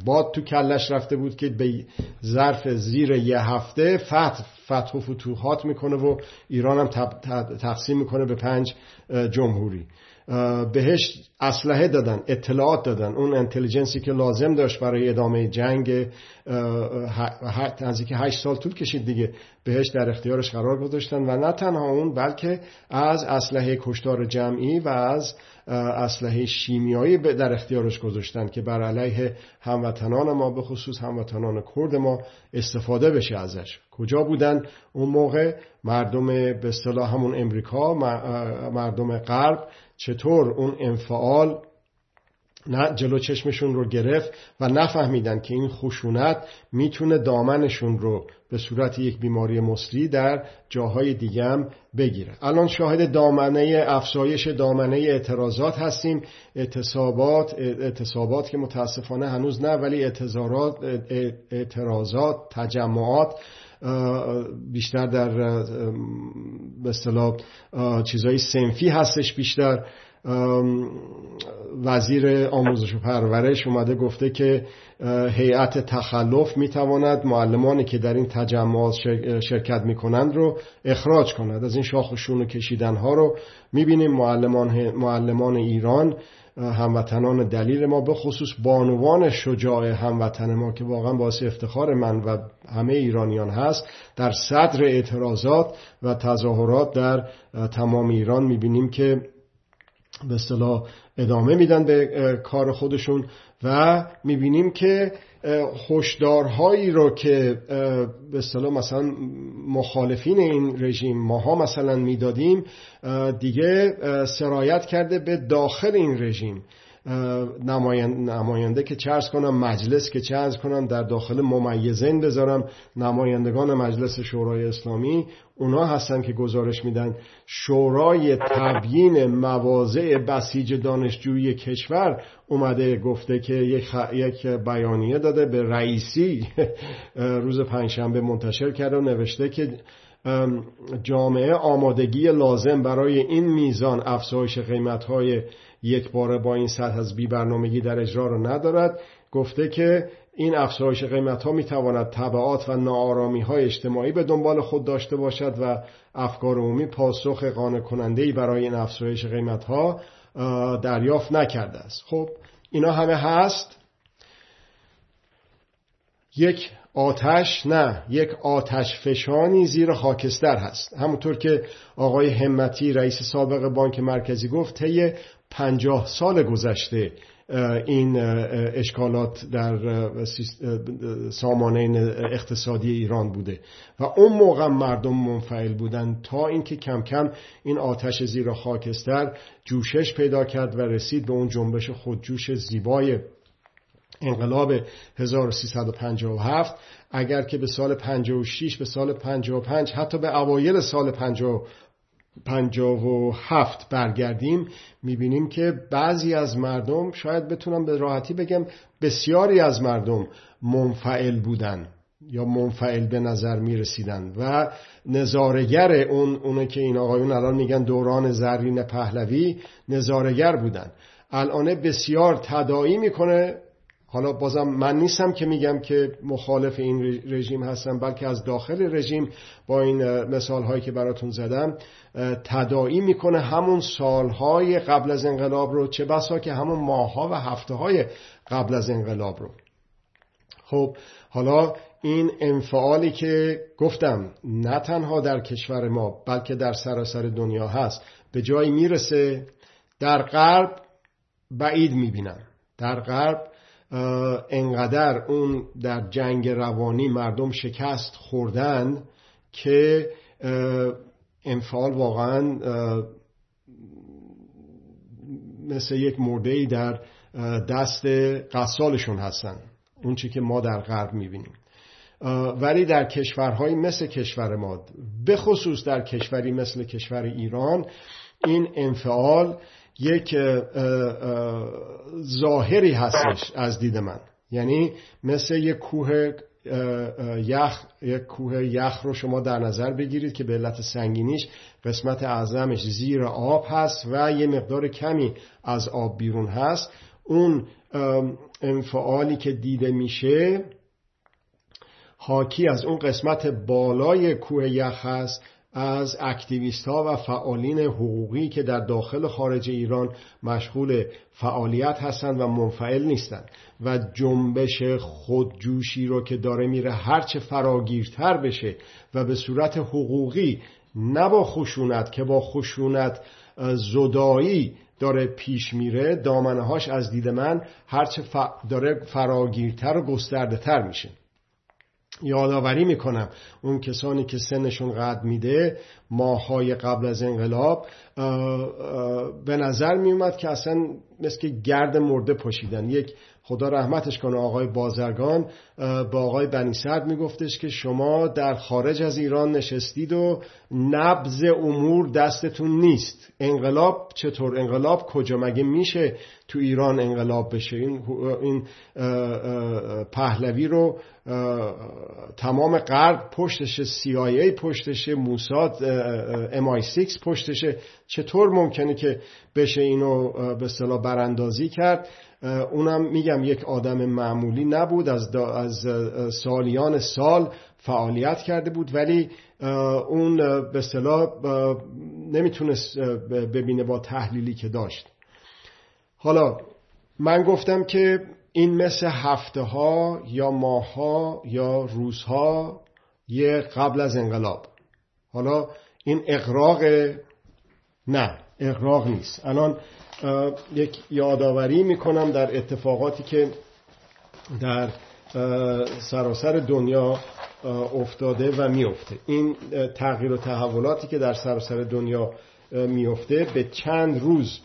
باد تو کلش رفته بود که به ظرف زیر یه هفته فتح فتح و فتوحات می‌کنه و ایران هم تقسیم می‌کنه به پنج جمهوری. بهش اسلحه دادن اطلاعات دادن. اون انتلیجنسی که لازم داشت برای ادامه جنگ نزدیک هشت سال طول کشید دیگه. بهش در اختیارش قرار گذاشتن و نه تنها اون بلکه از اسلحه کشتار جمعی و از اسلحه شیمیایی در اختیارش گذاشتن که بر علیه هموطنان ما به خصوص هموطنان کرد ما استفاده بشه ازش. کجا بودن؟ اون موقع مردم به اصطلاح همون امریکا مردم غرب چطور اون انفعال نه جلو چشمشون رو گرفت و نفهمیدن که این خشونت می‌تونه دامنشون رو به صورت یک بیماری مصری در جاهای دیگه هم بگیره. الان شاهد دامنه افزایش دامنه اعتراضات هستیم. اعتصابات اعتصابات که متاسفانه هنوز نه ولی اعتراضات تجمعات بیشتر در به اصطلاح چیزای سنفی هستش بیشتر. وزیر آموزش و پرورش اومده گفته که هیئت تخلف می‌تواند معلمانی که در این تجمعات شرکت می‌کنند رو اخراج کند. از این شاخ و شون و کشیدن ها رو می‌بینیم. معلمان, معلمان ایران هموطنان دلیل ما به خصوص بانوان شجاع هموطن ما که واقعا باعث افتخار من و همه ایرانیان هست در صدر اعتراضات و تظاهرات در تمام ایران می‌بینیم که به اصطلاح ادامه میدن به کار خودشون و می‌بینیم که هشدارهایی رو که به اصطلاح مثلا مخالفین این رژیم ماها مثلا می‌دادیم دیگه سرایت کرده به داخل این رژیم. نماینده که چرز کنم مجلس که چرز کنم در داخل ممیزین بذارم. نمایندگان مجلس شورای اسلامی اونا هستن که گزارش میدن. شورای تبیین مواضع بسیج دانشجویی کشور اومده گفته که یک, یک بیانیه داده به رئیسی. روز پنجشنبه منتشر کرده و نوشته که جامعه آمادگی لازم برای این میزان افزایش قیمتهای یک باره با این سطح از بی برنامگی در اجرا را ندارد گفته که این افزایش قیمت ها می تواند طبعات و نارامی های اجتماعی به دنبال خود داشته باشد و افکار عمومی پاسخ قانع کننده ای برای این افزایش قیمت ها دریافت نکرده است. خب اینا همه هست. یک آتش نه یک آتش فشانی زیر خاکستر هست. همونطور که آقای همتی رئیس سابق بانک مرکزی گفت طی پنجاه سال گذشته این اشکالات در سامانه اقتصادی ایران بوده. و اون موقع مردم منفعل بودن تا اینکه کم کم این آتش زیر خاکستر جوشش پیدا کرد و رسید به اون جنبش خودجوش زیبای انقلاب 1357 اگر که به سال 56 به سال 55 حتی به اوایل سال 57 برگردیم می‌بینیم که بعضی از مردم شاید بتونم به راحتی بگم بسیاری از مردم منفعل بودن یا منفعل به نظر می رسیدن و نظارگر اون اونه که این آقایون الان میگن دوران زرین پهلوی نظارگر بودن. الان بسیار تداعی می‌کنه حالا بازم من نیستم که میگم که مخالف این رژیم هستم بلکه از داخل رژیم با این مثال هایی که براتون زدم تداعی می‌کنه همون سالهای قبل از انقلاب رو چه بسا که همون ماهها و هفته های قبل از انقلاب رو. خب حالا این انفعالی که گفتم نه تنها در کشور ما بلکه در سراسر دنیا هست. به جایی می‌رسه در غرب بعید می‌بینم. در غرب انقدر اون در جنگ روانی مردم شکست خوردن که انفعال واقعا مثل یک مرده در دست قصالشون هستن. اون چی که ما در غرب می‌بینیم. ولی در کشورهایی مثل کشور ما به خصوص در کشوری مثل کشور ایران این انفعال یک ظاهری هستش از دید من. یعنی مثل یک کوه یخ یک کوه یخ رو شما در نظر بگیرید که به علت سنگینیش قسمت اعظمش زیر آب هست و یه مقدار کمی از آب بیرون هست. اون انفعالی که دیده میشه حاکی از اون قسمت بالای کوه یخ هست از اکتیویست ها و فعالین حقوقی که در داخل خارج ایران مشغول فعالیت هستند و منفعل نیستند و جنبش خودجوشی رو که داره میره هرچه فراگیرتر بشه و به صورت حقوقی نه با خشونت که با خشونت زدایی داره پیش میره دامنهاش از دید من هرچه داره فراگیرتر و گسترده تر میشه. یادآوری می‌کنم. اون کسانی که سنشون قد میده ماهای قبل از انقلاب به نظر میومد که اصلا مثل که گرد مرده پشیدن یک خدا رحمتش کنه آقای بازرگان با آقای بنی سرد میگفتش که شما در خارج از ایران نشستید و نبز امور دستتون نیست. انقلاب چطور؟ انقلاب کجا؟ مگه میشه تو ایران انقلاب بشه؟ این, این پهلوی رو تمام غرب پشتشه CIA پشتشه موساد MI6 پشتشه. چطور ممکنه که بشه اینو به صلاح براندازی کرد؟ اونم میگم یک آدم معمولی نبود. از, از سالیان سال فعالیت کرده بود ولی اون به صلاح نمی‌تونست ببینه با تحلیلی که داشت. حالا من گفتم که این مثل هفته ها یا ماه ها یا روزها یه قبل از انقلاب. حالا این اقراق نه اقراق نیست. الان یک یادآوری می‌کنم در اتفاقاتی که در سراسر دنیا افتاده و میفته این تغییر و تحولاتی که در سراسر دنیا میفته به چند روز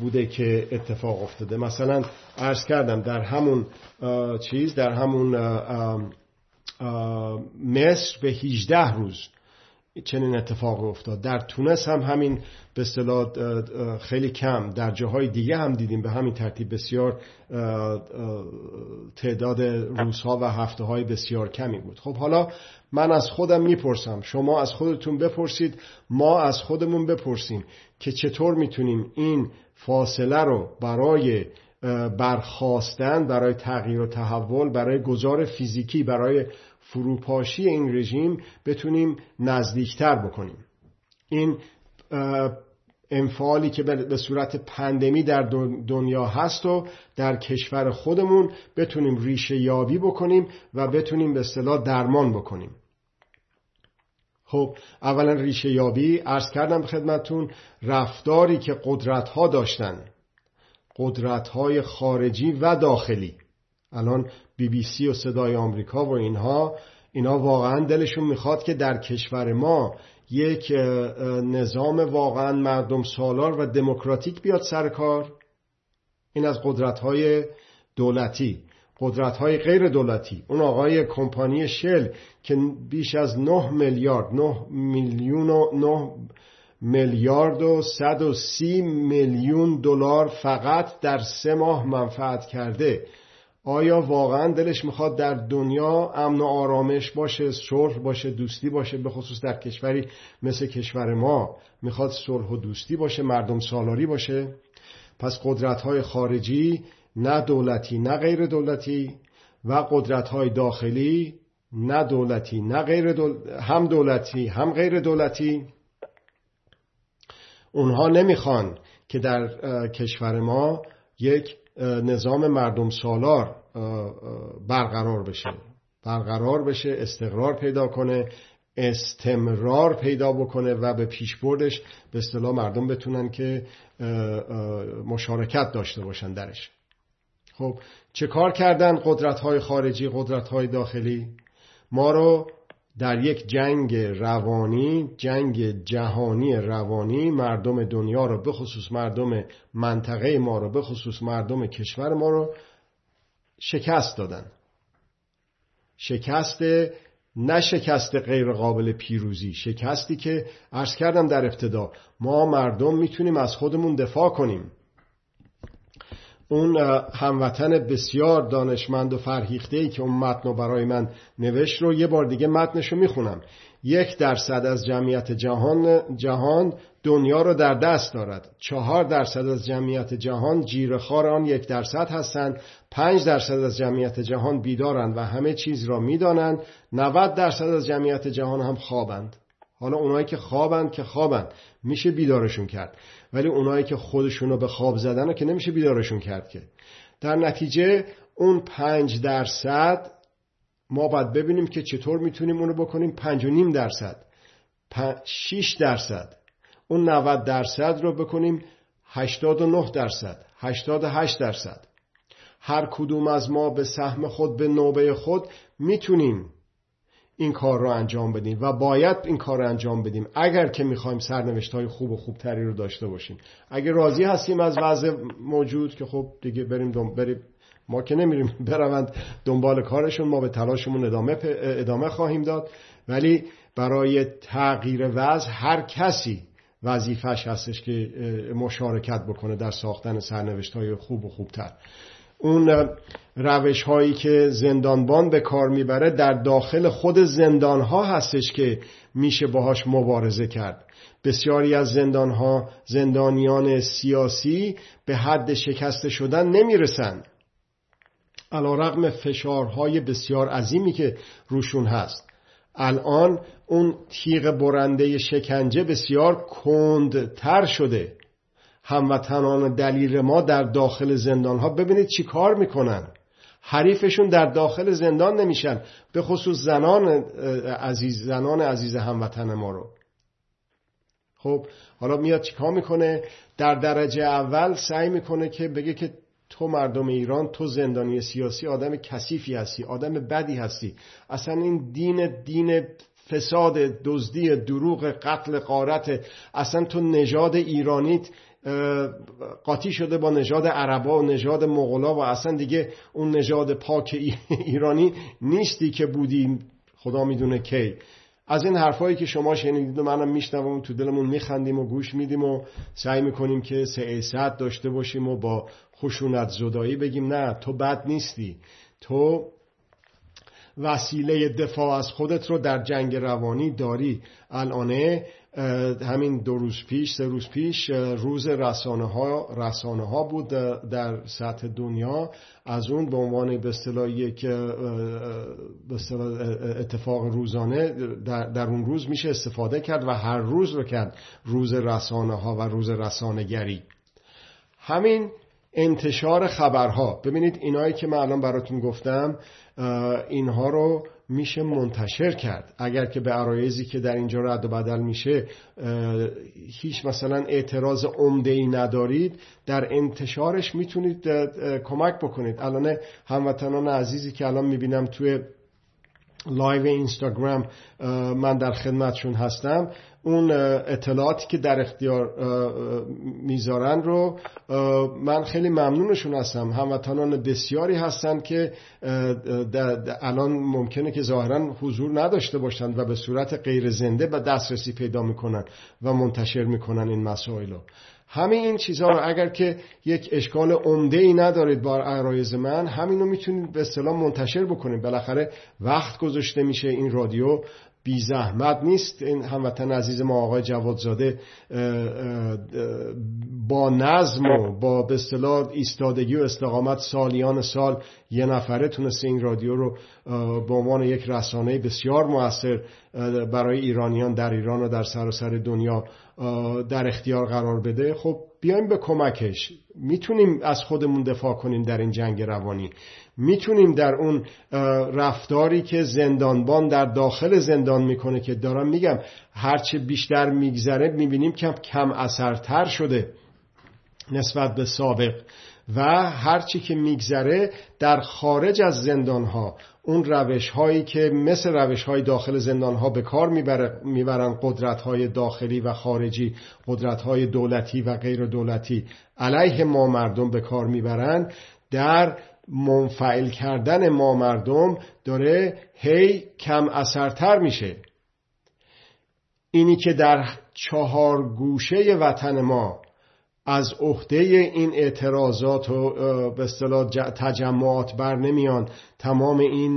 بوده که اتفاق افتاده. مثلا عرض کردم در همون چیز در همون مصر به 18 روز چنین اتفاق افتاد. در تونس هم همین به اصطلاح خیلی کم. در جاهای دیگه هم دیدیم به همین ترتیب بسیار تعداد روزها و هفته های بسیار کمی بود. خب حالا من از خودم می‌پرسم. شما از خودتون بپرسید ما از خودمون بپرسیم که چطور می‌تونیم این فاصله رو برای برخواستن برای تغییر و تحول برای گذار فیزیکی برای فروپاشی این رژیم بتونیم نزدیکتر بکنیم. این انفعالی که به صورت پندمی در دنیا هست و در کشور خودمون بتونیم ریشه یابی بکنیم و بتونیم به اصطلاح درمان بکنیم. خب اولا ریشه یابی ارز کردم خدمتون رفتاری که قدرت ها داشتن قدرت های خارجی و داخلی. الان بی بی سی و صدای آمریکا و اینها اینا واقعا دلشون می‌خواد که در کشور ما یک نظام واقعا مردم سالار و دموکراتیک بیاد سر کار. این از قدرت های دولتی. قدرت های غیر دولتی. اون آقای کمپانی شل که بیش از 9 میلیارد 9 میلیون و 9 میلیارد و 130 میلیون دلار فقط در سه ماه منفعت کرده. آیا واقعا دلش می‌خواد در دنیا امن و آرامش باشه صلح باشه دوستی باشه به خصوص در کشوری مثل کشور ما می‌خواد صلح و دوستی باشه مردم سالاری باشه؟ پس قدرت های خارجی نه دولتی نه غیر دولتی و قدرت های داخلی نه دولتی نه غیر هم دولتی هم غیر دولتی. اونها نمی‌خوان که در کشور ما یک نظام مردم سالار برقرار بشه. برقرار بشه استقرار پیدا کنه استمرار پیدا بکنه و به پیشبردش به اصطلاح مردم بتونن که مشارکت داشته باشن درش. خب چه کار کردن قدرت های خارجی قدرت های داخلی؟ ما رو در یک جنگ روانی جنگ جهانی روانی مردم دنیا رو به خصوص مردم منطقه ما رو به خصوص مردم کشور ما رو شکست دادن. شکست نه شکست غیر قابل پیروزی شکستی که عرض کردم در ابتدا ما مردم می‌تونیم از خودمون دفاع کنیم. اون هموطن بسیار دانشمند و فرهیخته ای که اون متن رو برای من نوشت رو یه بار دیگه متنش رو می‌خونم. یک درصد از جمعیت جهان, جهان دنیا رو در دست دارد. چهار درصد از جمعیت جهان جیرخار آن یک درصد هستند. پنج درصد از جمعیت جهان بیدارند و همه چیز را می‌دانند. 90 درصد از جمعیت جهان هم خوابند. حالا اونایی که خوابند که خوابند. میشه بیدارشون کرد. ولی اونایی که خودشونو به خواب زدن که نمیشه بیدارشون کرد که. در نتیجه اون پنج درصد ما باید ببینیم که چطور می‌تونیم اونو بکنیم پنج و نیم درصد. شیش درصد. اون 90 درصد رو بکنیم 89 درصد. 88 درصد. هر کدوم از ما به سهم خود به نوبه خود می‌تونیم این کار رو انجام بدیم و باید این کار رو انجام بدیم. اگر که می‌خوایم سرنوشت های خوب و خوبتری رو داشته باشیم. اگر راضی هستیم از وضع موجود که خب دیگه بریم دم بریم ما که نمیریم بروند دنبال کارشون ما به تلاشمون ادامه, ادامه خواهیم داد. ولی برای تغییر وضع هر کسی وظیفش هستش که مشارکت بکنه در ساختن سرنوشت های خوب و خوبتر. اون روش هایی که زندانبان به کار می‌بره در داخل خود زندان ها هستش که میشه باهاش مبارزه کرد. بسیاری از زندان ها زندانیان سیاسی به حد شکسته شدن نمی‌رسن. علا رقم فشارهای بسیار عظیمی که روشون هست. الان اون تیغ برنده شکنجه بسیار کندتر شده. هموطنان دلیل ما در داخل زندان ها ببینید چی کار می‌کنن. حریفشون در داخل زندان نمیشن به خصوص زنان عزیز زنان عزیز هموطن ما رو. خب حالا میاد چیکار می‌کنه؟ در درجه اول سعی می‌کنه که بگه که تو مردم ایران تو زندانی سیاسی آدم کثیفی هستی آدم بدی هستی. اصلا این دین دین فساد دزدی دروغ قتل قارت اصلا تو نژاد ایرانیت قاطی شده با نژاد عربا و نژاد مغلا و اصلا دیگه اون نژاد پاک ایرانی نیستی که بودیم خدا می‌دونه کی. از این حرفایی که شما شنیدید و منم میشنوم تو دلمون میخندیم و گوش میدیم و سعی می‌کنیم که سعیست داشته باشیم و با خشونت زدایی بگیم. نه تو بد نیستی. تو وسیله دفاع از خودت رو در جنگ روانی داری. الانه همین دو روز پیش سه روز پیش روز رسانه ها, رسانه ها بود در سطح دنیا. از اون به عنوان به اصطلاح یک اتفاق روزانه در, در اون روز میشه استفاده کرد و هر روز رو کرد روز رسانه ها و روز رسانه گری همین انتشار خبرها. ببینید اینایی که من الان براتون گفتم اینها رو میشه منتشر کرد. اگر که به عرایضی که در اینجا رد و بدل میشه هیچ مثلا اعتراض عمده ای ندارید در انتشارش می‌تونید کمک بکنید. الان هموطنان عزیزی که الان می‌بینم توی live اینستاگرام من در خدمتشون هستم. اون اطلاعاتی که در اختیار می‌ذارن رو من خیلی ممنونشون هستم. هموطنان بسیاری هستن که الان ممکنه که ظاهرا حضور نداشته باشند و به صورت غیر زنده به دسترسی پیدا می‌کنن و منتشر می‌کنن این مسائل رو. همه این چیزها رو اگر که یک اشکال عمده ای ندارید با عرایز من همینو می‌تونید به اصطلاح منتشر بکنید. بالاخره وقت گذاشته میشه این رادیو. بی زحمت نیست. این هموطن عزیز ما آقای جوادزاده با نظم و با به اصطلاح ایستادگی و استقامت سالیان سال یه نفره تونسته این رادیو رو به عنوان یک رسانه بسیار موثر برای ایرانیان در ایران و در سراسر سر دنیا در اختیار قرار بده. خب بیایم به کمکش. می‌تونیم از خودمون دفاع کنیم در این جنگ روانی. می‌تونیم در اون رفتاری که زندانبان در داخل زندان می‌کنه که دارم میگم هرچه بیشتر میگذره می‌بینیم که کم اثرتر شده نسبت به سابق. و هرچی که میگذره در خارج از زندان ها اون روش هایی که مثل روش های داخل زندان ها به کار می‌برن قدرت های داخلی و خارجی قدرت های دولتی و غیر دولتی علیه ما مردم به کار می‌برن در منفعل کردن ما مردم داره هی کم اثرتر میشه. اینی که در چهار گوشه وطن ما از عهده این اعتراضات و به اصطلاح تجمعات بر نمیان تمام این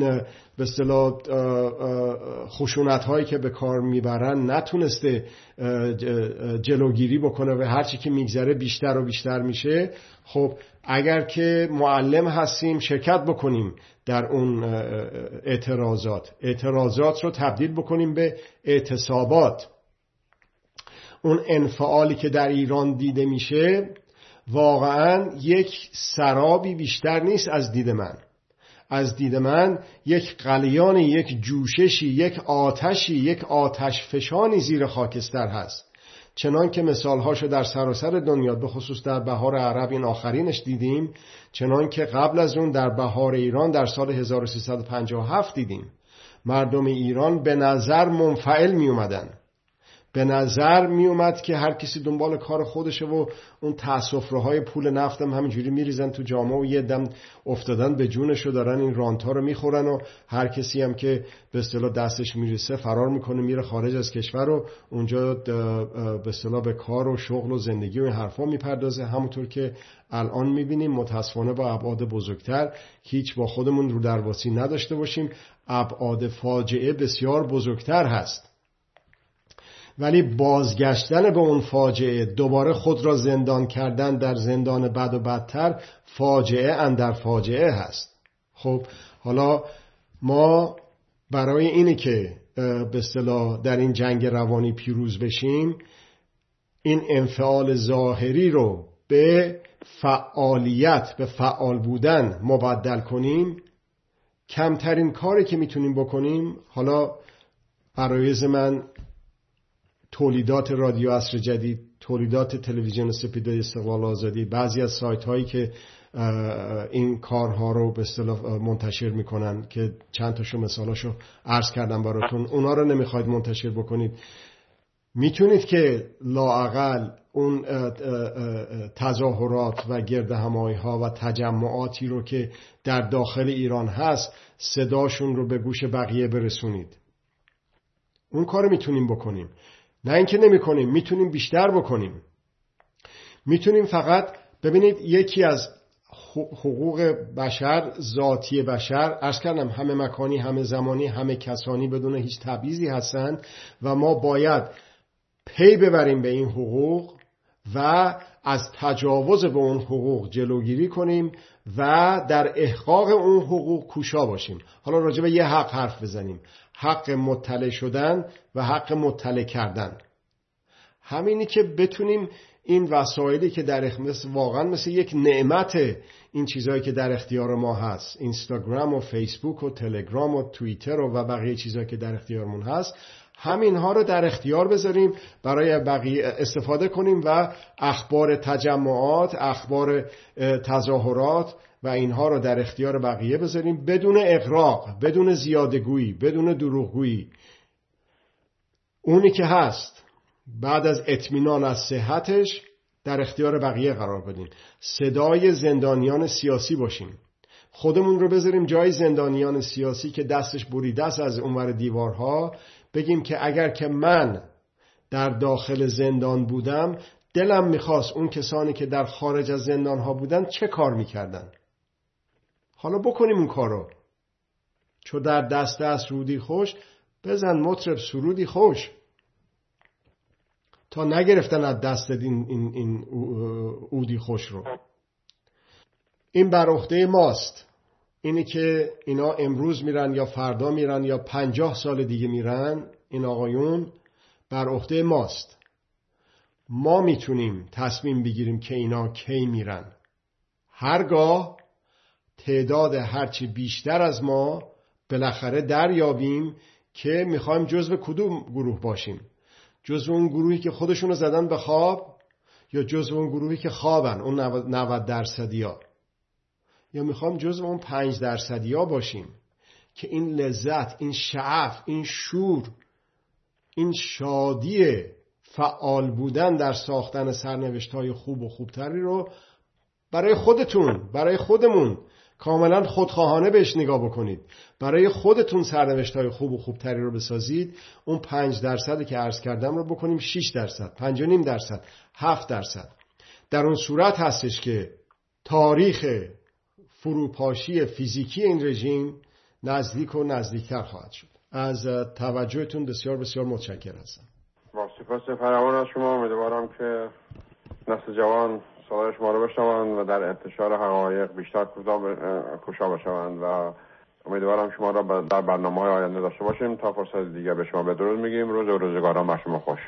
به اصطلاح خشونت هایی که به کار می‌برن نتونسته جلوگیری بکنه و هرچی که میگذره بیشتر و بیشتر میشه. خب اگر که معلم هستیم شرکت بکنیم در اون اعتراضات. اعتراضات رو تبدیل بکنیم به اعتصابات. اون انفعالی که در ایران دیده میشه واقعا یک سرابی بیشتر نیست از دید من. از دید من یک قلیان یک جوششی یک آتشی یک آتش فشانی زیر خاکستر هست. چنان که مثالهاشو در سراسر دنیا به خصوص در بهار عرب این آخرینش دیدیم چنان که قبل از اون در بهار ایران در سال 1357 دیدیم. مردم ایران به نظر منفعل می اومدن به نظر می اومد که هر کسی دنبال کار خودشه و اون های پول نفتم همینجوری میریزن تو جامعه و یه دم افتادن به جونشو دارن این رانتا رو می‌خورن و هر کسی هم که به اصطلاح دستش می‌رسه فرار می‌کنه میره خارج از کشور و اونجا به اصطلاح به کار و شغل و زندگی و این حرفا می‌پردازه. همونطور که الان می‌بینیم متاسفانه با ابعاد بزرگتر هیچ با خودمون رو درواسی نداشته باشیم. ابعاد فاجعه بسیار بزرگتر هست. ولی بازگشتن به اون فاجعه دوباره خود را زندان کردن در زندان بد و بدتر فاجعه اندر فاجعه هست. خب حالا ما برای اینی که به اصطلاح در این جنگ روانی پیروز بشیم این انفعال ظاهری رو به فعالیت به فعال بودن مبدل کنیم. کمترین کاری که می‌تونیم بکنیم حالا برای من تولیدات رادیو عصر جدید تولیدات تلویزیون سپیدای استقلال آزادی بعضی از سایت هایی که این کارها رو به اصطلاح منتشر می‌کنن که چند تاشو مثالاشو عرض کردم براتون اونا رو نمی‌خواید منتشر بکنید. می‌تونید که لاعقل اون تظاهرات و گرد همایی ها و تجمعاتی رو که در داخل ایران هست صداشون رو به گوش بقیه برسونید. اون کار می‌تونیم بکنیم. نه اینکه نمی کنیم می‌تونیم بیشتر بکنیم. می‌تونیم فقط ببینید یکی از حقوق بشر ذاتی بشر ارز کردم همه مکانی همه زمانی همه کسانی بدون هیچ تبعیضی هستند و ما باید پی ببریم به این حقوق و از تجاوز به اون حقوق جلوگیری کنیم و در احقاق اون حقوق کوشا باشیم. حالا راجع به یه حق حرف بزنیم. حق مطلع شدن و حق مطلع کردن. همینی که بتونیم این وسایلی که در مثل واقعا مثل یک نعمت این چیزهایی که در اختیار ما هست اینستاگرام و فیسبوک و تلگرام و توییتر و, و بقیه چیزهایی که در اختیارمون هست همین ها رو در اختیار بذاریم برای بقیه استفاده کنیم و اخبار تجمعات اخبار تظاهرات و اینها رو در اختیار بقیه بذاریم. بدون اقراق بدون زیادگویی بدون دروغگویی. اونی که هست بعد از اطمینان از صحتش در اختیار بقیه قرار بدیم صدای زندانیان سیاسی باشیم خودمون رو بذاریم جای زندانیان سیاسی که دستش بریده است از اونور دیوارها. بگیم که اگر که من در داخل زندان بودم دلم می‌خواست اون کسانی که در خارج از زندان ها بودن چه کار می‌کردن؟ حالا بکنیم اون کارو. چو در دست است رودی خوش بزن مطرب سرودی خوش. تا نگرفتن از دست این, این, این اودی خوش رو. این بر ماست. اینی که اینا امروز میرن یا فردا میرن یا پنجاه سال دیگه میرن این آقایون بر عهده ماست. ما می‌تونیم تصمیم بگیریم که اینا کی میرن. هرگاه تعداد هرچی بیشتر از ما بالاخره دریابیم که می‌خوایم جزو کدوم گروه باشیم. جزو اون گروهی که خودشونو زدن به خواب یا جزو اون گروهی که خوابن اون 90 درصدی ها. یا می‌خوام جزو اون پنج درصدی ها باشیم که این لذت این شعف این شور این شادی فعال بودن در ساختن سرنوشت های خوب و خوبتری رو برای خودتون برای خودمون کاملا خودخواهانه بهش نگاه بکنید. برای خودتون سرنوشت های خوب و خوبتری رو بسازید. اون پنج درصد که عرض کردم رو بکنیم 6 درصد پنج و نیم درصد هفت درصد. در اون صورت هستش که تاریخ فروپاشی فیزیکی این رژیم نزدیک و نزدیکتر خواهد شد. از توجهتون بسیار بسیار متشکر هستم. با سپاس فراوان از شما امیدوارم که نسل جوان صدای شما رو بشنوند و در انتشار حقایق بیشتر کشا بشوند و امیدوارم شما را در برنامه های آینده داشته باشیم. تا فرصت دیگه به شما بدرود میگیم. روز و روزگاران بر شما خوش.